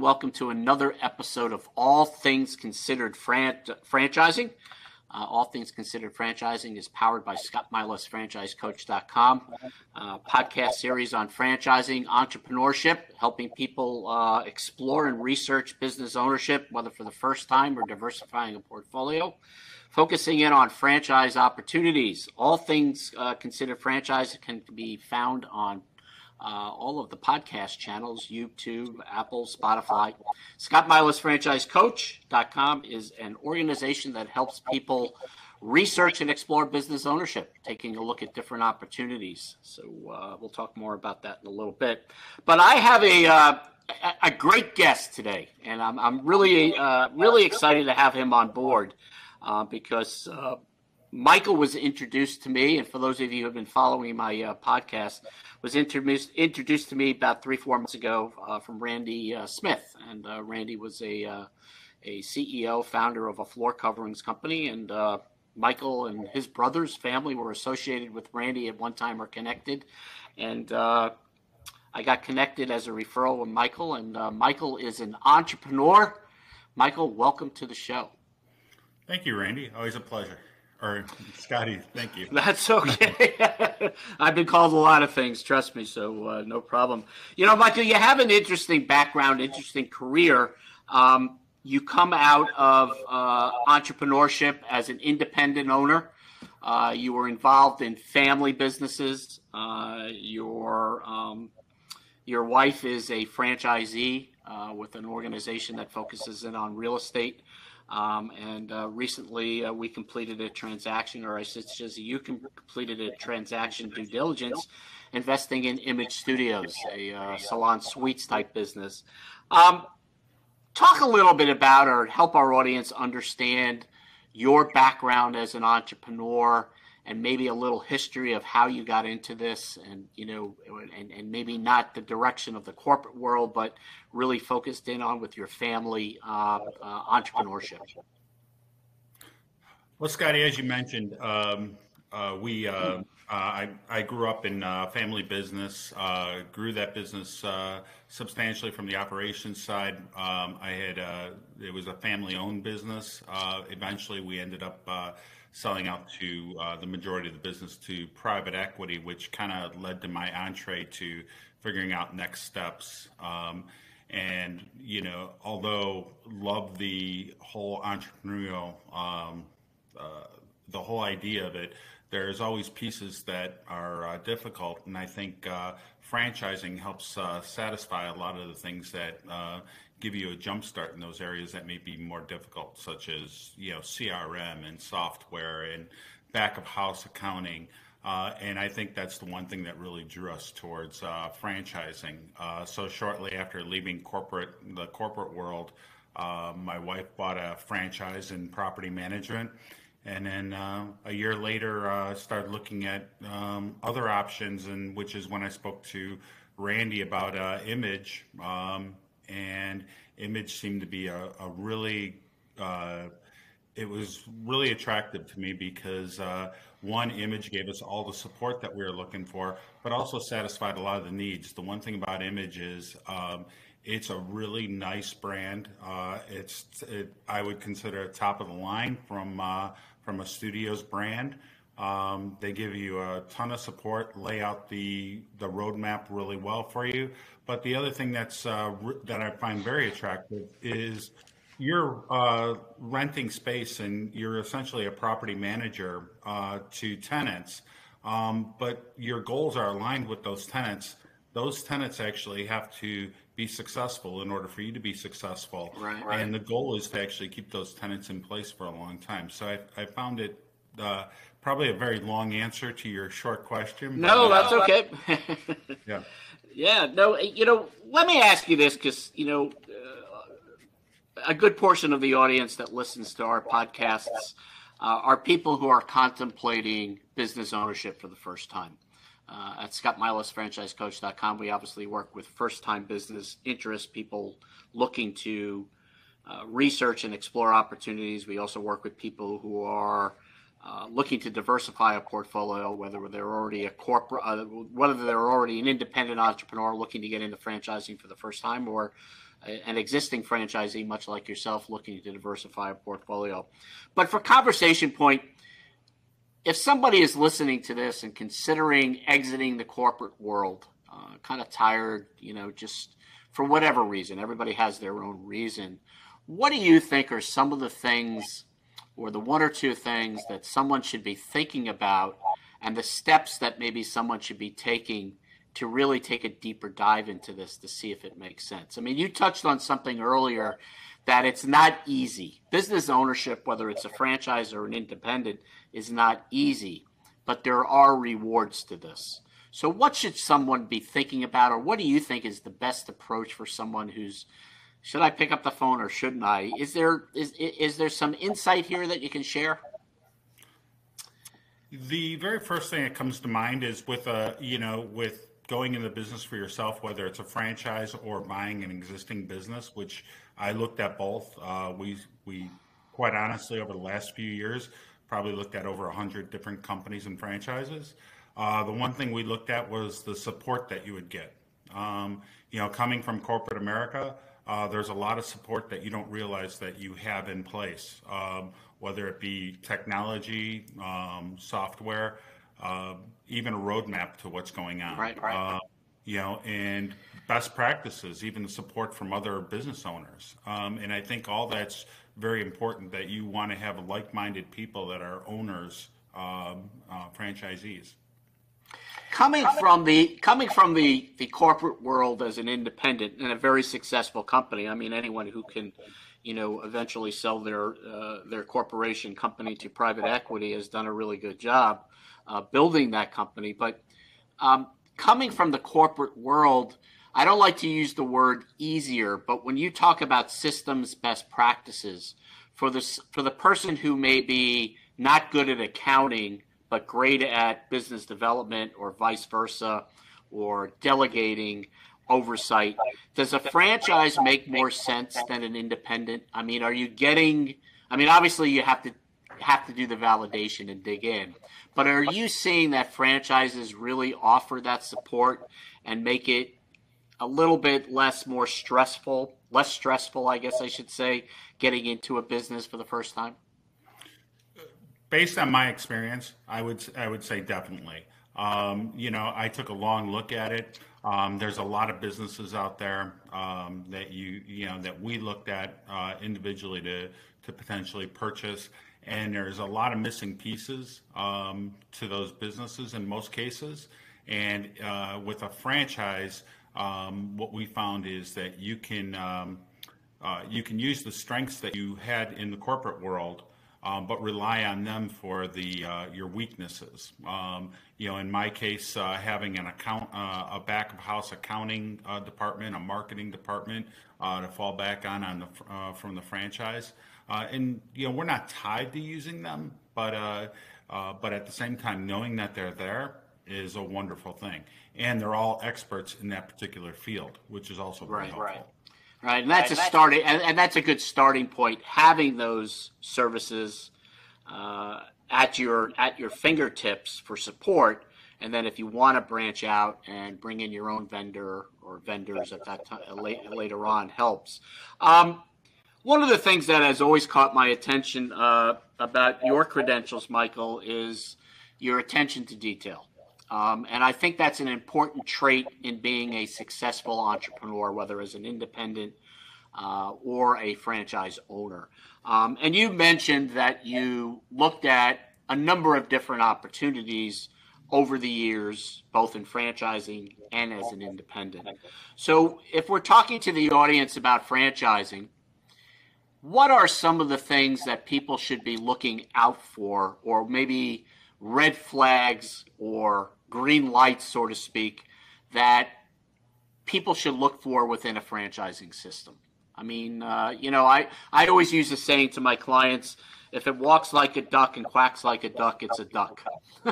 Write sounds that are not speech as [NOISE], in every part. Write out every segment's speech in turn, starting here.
welcome to another episode of All Things Considered Fran- Franchising. Uh, All Things Considered Franchising is powered by Scott Milas, FranchiseCoach.com. Uh, podcast series on franchising, entrepreneurship, helping people uh, explore and research business ownership, whether for the first time or diversifying a portfolio. Focusing in on franchise opportunities. All Things uh, Considered Franchising can be found on uh, all of the podcast channels YouTube, Apple, Spotify. Scott Milas Franchise Coach.com is an organization that helps people research and explore business ownership, taking a look at different opportunities. So uh, we'll talk more about that in a little bit. But I have a uh, a great guest today, and I'm, I'm really uh, really excited to have him on board uh, because uh, Michael was introduced to me, and for those of you who have been following my uh, podcast, was introduced introduced to me about three four months ago uh, from Randy uh, Smith, and uh, Randy was a uh, a CEO founder of a floor coverings company, and uh, Michael and his brothers family were associated with Randy at one time or connected, and I got connected as a referral with Michael, and Michael is an entrepreneur. Michael, welcome to the show. Thank you, Randy. Always a pleasure. Or Scotty, thank you. That's okay. [LAUGHS] I've been called a lot of things, trust me, so uh, no problem. You know, Michael, you have an interesting background, interesting career. Um, you come out of uh, entrepreneurship as an independent owner. Uh, you were involved in family businesses. Uh, your um, your wife is a franchisee uh, with an organization that focuses in on real estate. Um, and uh, recently, uh, we completed a transaction, or I should say, you completed a transaction due diligence, investing in Image Studios, a uh, salon suites type business. Um, talk a little bit about, or help our audience understand your background as an entrepreneur and maybe a little history of how you got into this and you know and, and maybe not the direction of the corporate world but really focused in on with your family uh, uh, entrepreneurship. Well scotty as you mentioned um, uh, we uh, uh, I, I grew up in uh, family business grew that business substantially from the operations side. Um, i had it was a family owned business eventually we ended up selling out to uh, the majority of the business to private equity, which kind of led to my entree to figuring out next steps. Um, and you know, although love the whole entrepreneurial, um, uh, the whole idea of it, there's always pieces that are uh, difficult, and I think uh, franchising helps uh, satisfy a lot of the things that uh, give you a jump start in those areas that may be more difficult, such as you know CRM and software and back of house accounting. Uh, and I think that's the one thing that really drew us towards uh, franchising. Uh, so shortly after leaving corporate, the corporate world, uh, my wife bought a franchise in property management, and then uh, a year later uh, started looking at um, other options, and which is when I spoke to Randy about Image. Um, and image seemed to be a, a really uh, it was really attractive to me because uh, one image gave us all the support that we were looking for but also satisfied a lot of the needs the one thing about image is um, it's a really nice brand uh, it's it, i would consider it top of the line from uh, from a studio's brand um, they give you a ton of support, lay out the the roadmap really well for you. But the other thing that's uh, that I find very attractive is you're uh, renting space and you're essentially a property manager uh, to tenants. Um, but your goals are aligned with those tenants. Those tenants actually have to be successful in order for you to be successful. Right, right. And the goal is to actually keep those tenants in place for a long time. So I, I found it uh, probably a very long answer to your short question. No, that's okay. [LAUGHS] yeah. Yeah. No, you know, let me ask you this because, you know, uh, a good portion of the audience that listens to our podcasts uh, are people who are contemplating business ownership for the first time. Uh, at scottmilasfranchisecoach.com, we obviously work with first time business interest, people looking to uh, research and explore opportunities. We also work with people who are uh, looking to diversify a portfolio, whether they're already a corporate, uh, whether they're already an independent entrepreneur looking to get into franchising for the first time, or an existing franchisee, much like yourself, looking to diversify a portfolio. But for conversation point, if somebody is listening to this and considering exiting the corporate world, uh, kind of tired, you know, just for whatever reason, everybody has their own reason. What do you think are some of the things, or the one or two things that someone should be thinking about, and the steps that maybe someone should be taking to really take a deeper dive into this to see if it makes sense? I mean, you touched on something earlier that it's not easy. Business ownership, whether it's a franchise or an independent, is not easy, but there are rewards to this. So, what should someone be thinking about, or what do you think is the best approach for someone who's should I pick up the phone or shouldn't I? Is there is is there some insight here that you can share? The very first thing that comes to mind is with a you know with going into business for yourself, whether it's a franchise or buying an existing business, which I looked at both. Uh, we we quite honestly over the last few years probably looked at over 100 different companies and franchises. Uh, the one thing we looked at was the support that you would get. Um, you know, coming from corporate America, uh, there's a lot of support that you don't realize that you have in place, um, whether it be technology, um, software, uh, even a roadmap to what's going on. Right, right. You know, and best practices, even the support from other business owners. Um, and I think all that's very important that you want to have like-minded people that are owners, um, uh, franchisees. Coming from the coming from the, the corporate world as an independent and a very successful company, I mean anyone who can, you know, eventually sell their uh, their corporation company to private equity has done a really good job uh, building that company. But um, coming from the corporate world, I don't like to use the word easier, but when you talk about systems best practices for this for the person who may be not good at accounting but great at business development or vice versa or delegating oversight, does a franchise make more sense than an independent? I mean, are you getting I mean, obviously you have to have to do the validation and dig in. But are you seeing that franchises really offer that support and make it a little bit less more stressful, less stressful, I guess I should say, getting into a business for the first time? Based on my experience, I would I would say definitely. Um, you know, I took a long look at it. Um, there's a lot of businesses out there um, that you you know that we looked at uh, individually to to potentially purchase, and there's a lot of missing pieces um, to those businesses in most cases. And uh, with a franchise, um, what we found is that you can um, uh, you can use the strengths that you had in the corporate world, um, but rely on them for the uh, your weaknesses. Um, you know, in my case, uh, having an account, uh, a back of house accounting uh, department, a marketing department to fall back on on the from the franchise, and you know, we're not tied to using them, but but at the same time, knowing that they're there is a wonderful thing and they're all experts in that particular field, which is also very right, helpful. Right. Right, and that's right, a starting, and, and, that's a good starting point. Having those services uh, at your at your fingertips for support, and then if you want to branch out and bring in your own vendor or vendors at that time later on, helps. Um, one of the things that has always caught my attention uh, about your credentials, Michael, is your attention to detail. Um, and I think that's an important trait in being a successful entrepreneur, whether as an independent uh, or a franchise owner. Um, and you mentioned that you looked at a number of different opportunities over the years, both in franchising and as an independent. So, if we're talking to the audience about franchising, what are some of the things that people should be looking out for, or maybe red flags or green lights, so to speak, that people should look for within a franchising system. I mean, uh, you know, I, I always use the saying to my clients if it walks like a duck and quacks like a duck, it's a duck. [LAUGHS]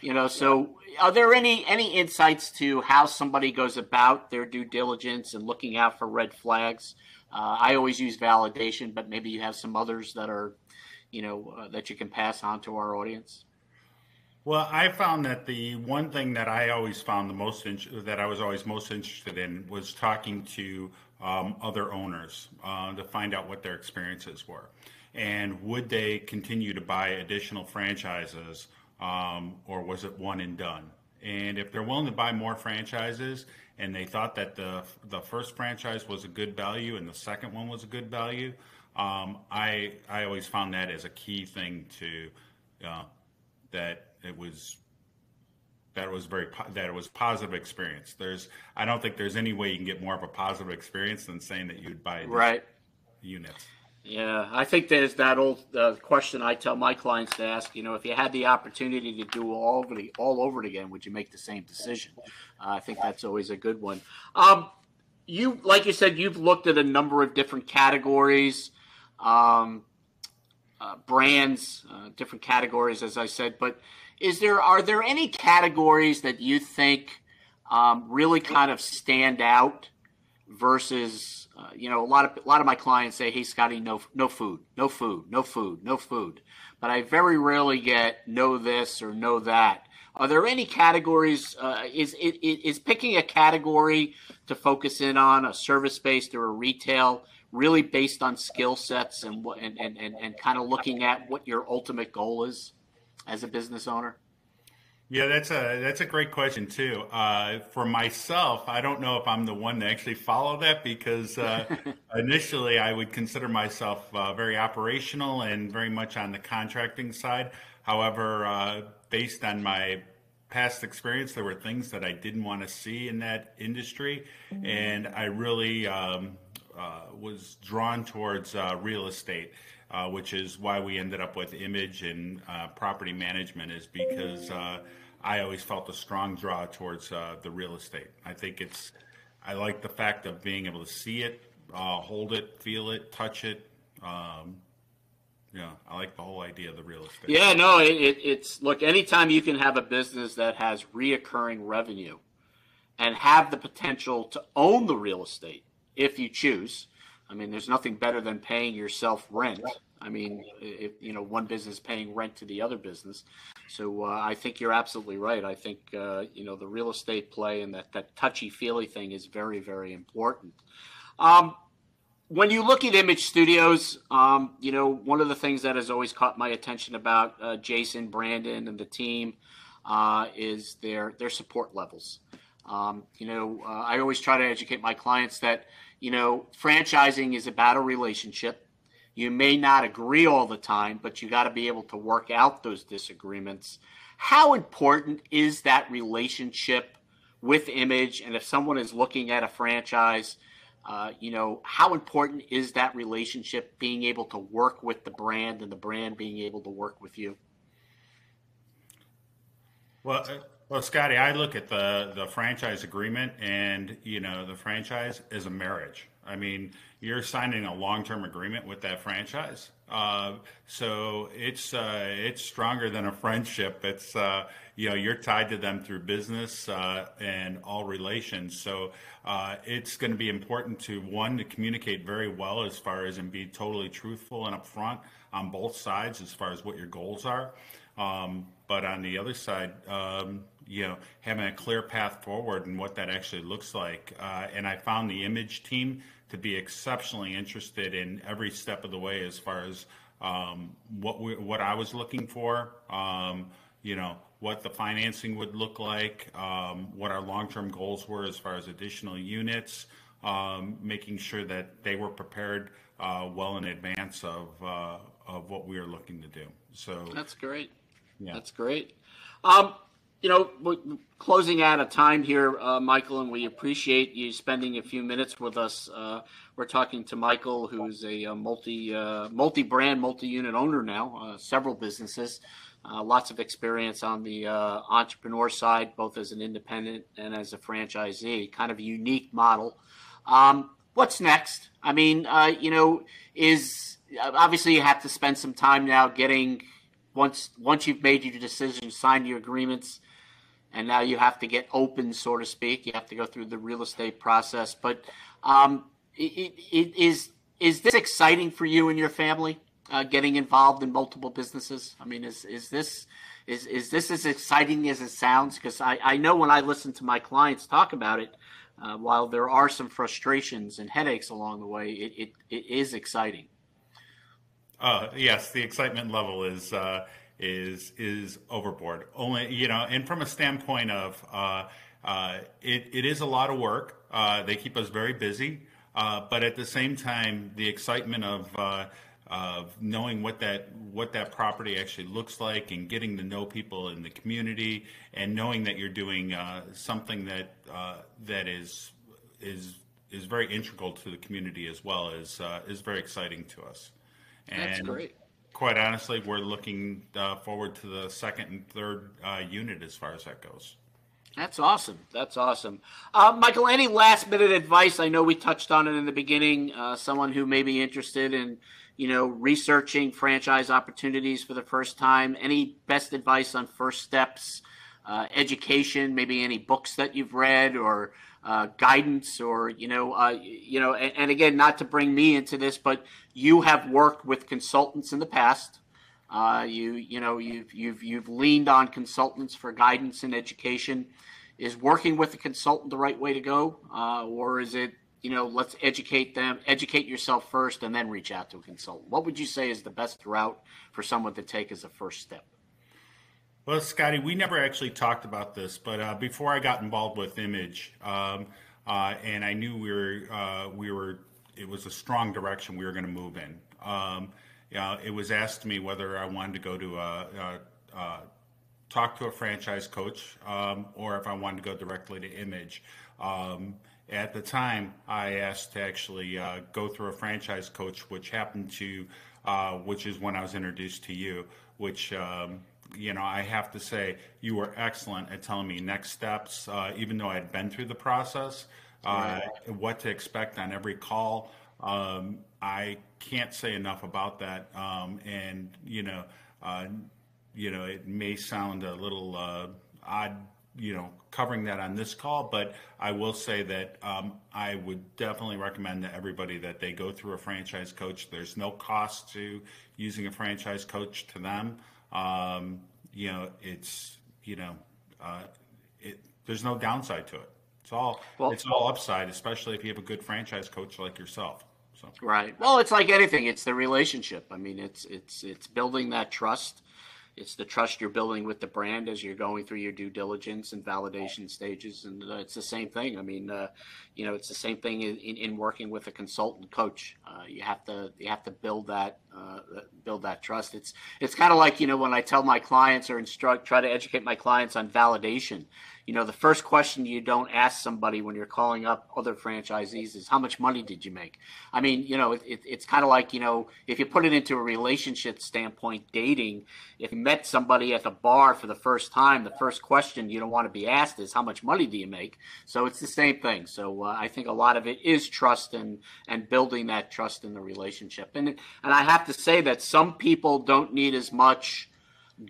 you know, so are there any any insights to how somebody goes about their due diligence and looking out for red flags? Uh, I always use validation, but maybe you have some others that are, you know, uh, that you can pass on to our audience. Well, I found that the one thing that I always found the most in- that I was always most interested in was talking to um, other owners uh, to find out what their experiences were, and would they continue to buy additional franchises, um, or was it one and done? And if they're willing to buy more franchises, and they thought that the the first franchise was a good value and the second one was a good value, um, I I always found that as a key thing to uh, that it was that it was very that it was positive experience. There's I don't think there's any way you can get more of a positive experience than saying that you'd buy right units. Yeah, I think there's that old uh, question I tell my clients to ask. You know, if you had the opportunity to do all over the, all over it again, would you make the same decision? Uh, I think that's always a good one. Um, you, like you said, you've looked at a number of different categories, um, uh, brands, uh, different categories, as I said. But is there are there any categories that you think um, really kind of stand out versus uh, you know a lot of a lot of my clients say hey Scotty no no food no food no food no food. But I very rarely get know this or know that. Are there any categories uh, is is is picking a category to focus in on a service based or a retail really based on skill sets and, and and and, and kind of looking at what your ultimate goal is as a business owner? Yeah, that's a that's a great question too. Uh, for myself, I don't know if I'm the one to actually follow that because uh, [LAUGHS] initially I would consider myself uh, very operational and very much on the contracting side. However, uh, based on my past experience, there were things that I didn't want to see in that industry, and I really um, uh, was drawn towards uh, real estate uh, which is why we ended up with image and uh, property management, is because uh, I always felt a strong draw towards uh, the real estate. I think it's, I like the fact of being able to see it, uh, hold it, feel it, touch it. Um, yeah, I like the whole idea of the real estate. Yeah, no, it, it, it's look. Anytime you can have a business that has reoccurring revenue, and have the potential to own the real estate if you choose, I mean, there's nothing better than paying yourself rent. I mean, if, you know, one business paying rent to the other business. So uh, I think you're absolutely right. I think uh, you know the real estate play and that that touchy feely thing is very very important. Um, when you look at Image Studios, um, you know one of the things that has always caught my attention about uh, Jason, Brandon, and the team uh, is their their support levels. Um, you know, uh, I always try to educate my clients that you know, franchising is about a relationship. You may not agree all the time, but you got to be able to work out those disagreements. How important is that relationship with image? And if someone is looking at a franchise, uh, you know, how important is that relationship being able to work with the brand and the brand being able to work with you? Well, well, Scotty, I look at the the franchise agreement, and you know, the franchise is a marriage. I mean, you're signing a long term agreement with that franchise, uh, so it's uh, it's stronger than a friendship. It's uh, you know, you're tied to them through business uh, and all relations. So uh, it's going to be important to one to communicate very well as far as and be totally truthful and upfront on both sides as far as what your goals are. Um, but on the other side, um, you know, having a clear path forward and what that actually looks like. Uh, and I found the image team to be exceptionally interested in every step of the way as far as um, what we, what I was looking for. Um, you know, what the financing would look like, um, what our long-term goals were as far as additional units, um, making sure that they were prepared uh, well in advance of uh, of what we are looking to do. So that's great. Yeah. That's great. Um, you know, closing out of time here, uh, Michael, and we appreciate you spending a few minutes with us. Uh, we're talking to Michael, who's a, a multi uh, multi brand, multi unit owner now, uh, several businesses, uh, lots of experience on the uh, entrepreneur side, both as an independent and as a franchisee. Kind of a unique model. Um, what's next? I mean, you know, is obviously you have to spend some time now getting once once you've made your decision, signed your agreements, and now you have to get open, so to speak. You have to go through the real estate process. But um, it, it, is is this exciting for you and your family? Uh, getting involved in multiple businesses. I mean, is is this is is this as exciting as it sounds? Because I, I know when I listen to my clients talk about it, uh, while there are some frustrations and headaches along the way, it, it, it is exciting. Uh, yes, the excitement level is uh, is is overboard. Only you know, and from a standpoint of uh, uh, it, it is a lot of work. Uh, they keep us very busy, but at the same time, the excitement of of knowing what that what that property actually looks like and getting to know people in the community and knowing that you're doing uh, something that uh, that is is is very integral to the community as well is uh, is very exciting to us. And That's great. Quite honestly, we're looking uh, forward to the second and third uh, unit as far as that goes. That's awesome. That's awesome. Uh, Michael, any last minute advice? I know we touched on it in the beginning. someone who may be interested in you know, researching franchise opportunities for the first time? Any best advice on first steps, uh, education, maybe any books that you've read or uh, guidance or, you know, uh, you know, and, and, again, not to bring me into this, but you have worked with consultants in the past. Uh, you, you know, you've, you've, you've leaned on consultants for guidance and education. Is working with a consultant the right way to go? Uh, or is it you know, let's educate them, educate yourself first, and then reach out to a consultant. What would you say is the best route for someone to take as a first step? Well, Scotty, we never actually talked about this, but uh, before I got involved with Image, um, uh, and I knew we were uh, we were it was a strong direction we were going to move in. Um, it was asked me whether I wanted to go to a, a, a talk to a franchise coach um, or if I wanted to go directly to Image. Um, at the time, I asked to actually uh, go through a franchise coach, which happened to, uh, which is when I was introduced to you, which, um, you know, I have to say, you were excellent at telling me next steps, uh, even though I had been through the process, uh, what to expect on every call. Um, I can't say enough about that. Um, and, you know, uh, you know, it may sound a little uh, odd you know covering that on this call, but I will say that um, I would definitely recommend to everybody that they go through a franchise coach. There's no cost to using a franchise coach to them. Um, you know, it's you know, uh, it, there's no downside to it. It's all well, it's all upside, especially if you have a good franchise coach like yourself. So. Right. Well, it's like anything. It's the relationship. I mean, it's it's it's building that trust it's the trust you're building with the brand as you're going through your due diligence and validation stages, and uh, it's the same thing. I mean, uh, you know, it's the same thing in, in, in working with a consultant coach. Uh, you have to you have to build that uh, build that trust. It's it's kind of like you know when I tell my clients or instruct try to educate my clients on validation you know, the first question you don't ask somebody when you're calling up other franchisees is how much money did you make? I mean, you know, it, it, it's kind of like, you know, if you put it into a relationship standpoint, dating, if you met somebody at the bar for the first time, the first question you don't want to be asked is how much money do you make? So it's the same thing. So uh, I think a lot of it is trust and, and building that trust in the relationship. And, and I have to say that some people don't need as much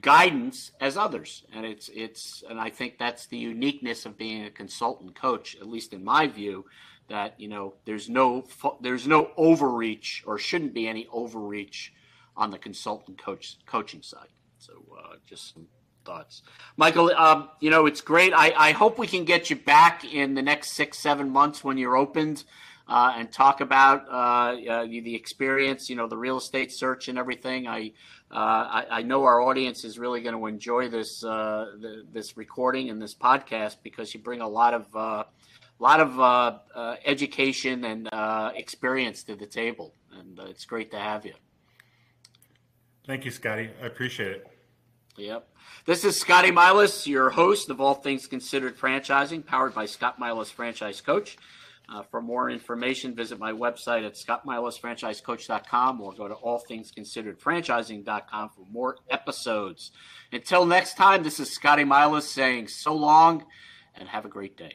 guidance as others. And it's it's and i think that's the uniqueness of being a consultant coach at least in my view that you know there's no there's no overreach or shouldn't be any overreach on the consultant coach coaching side. So uh, just some thoughts. Michael um, you know it's great. I, I hope we can get you back in the next six seven months when you're opened uh, and talk about uh, uh, the experience, you know, the real estate search and everything. I uh, I, I, know our audience is really going to enjoy this uh, the, this recording and this podcast because you bring a lot of uh, lot of education and experience to the table, and it's great to have you. Thank you, Scotty. I appreciate it. Yep. This is Scotty Milas, your host of All Things Considered Franchising, powered by Scott Milas Franchise Coach. Uh, for more information, visit my website at scottmilasfranchisecoach.com or go to allthingsconsideredfranchising.com for more episodes. Until next time, this is Scotty Milas saying so long and have a great day.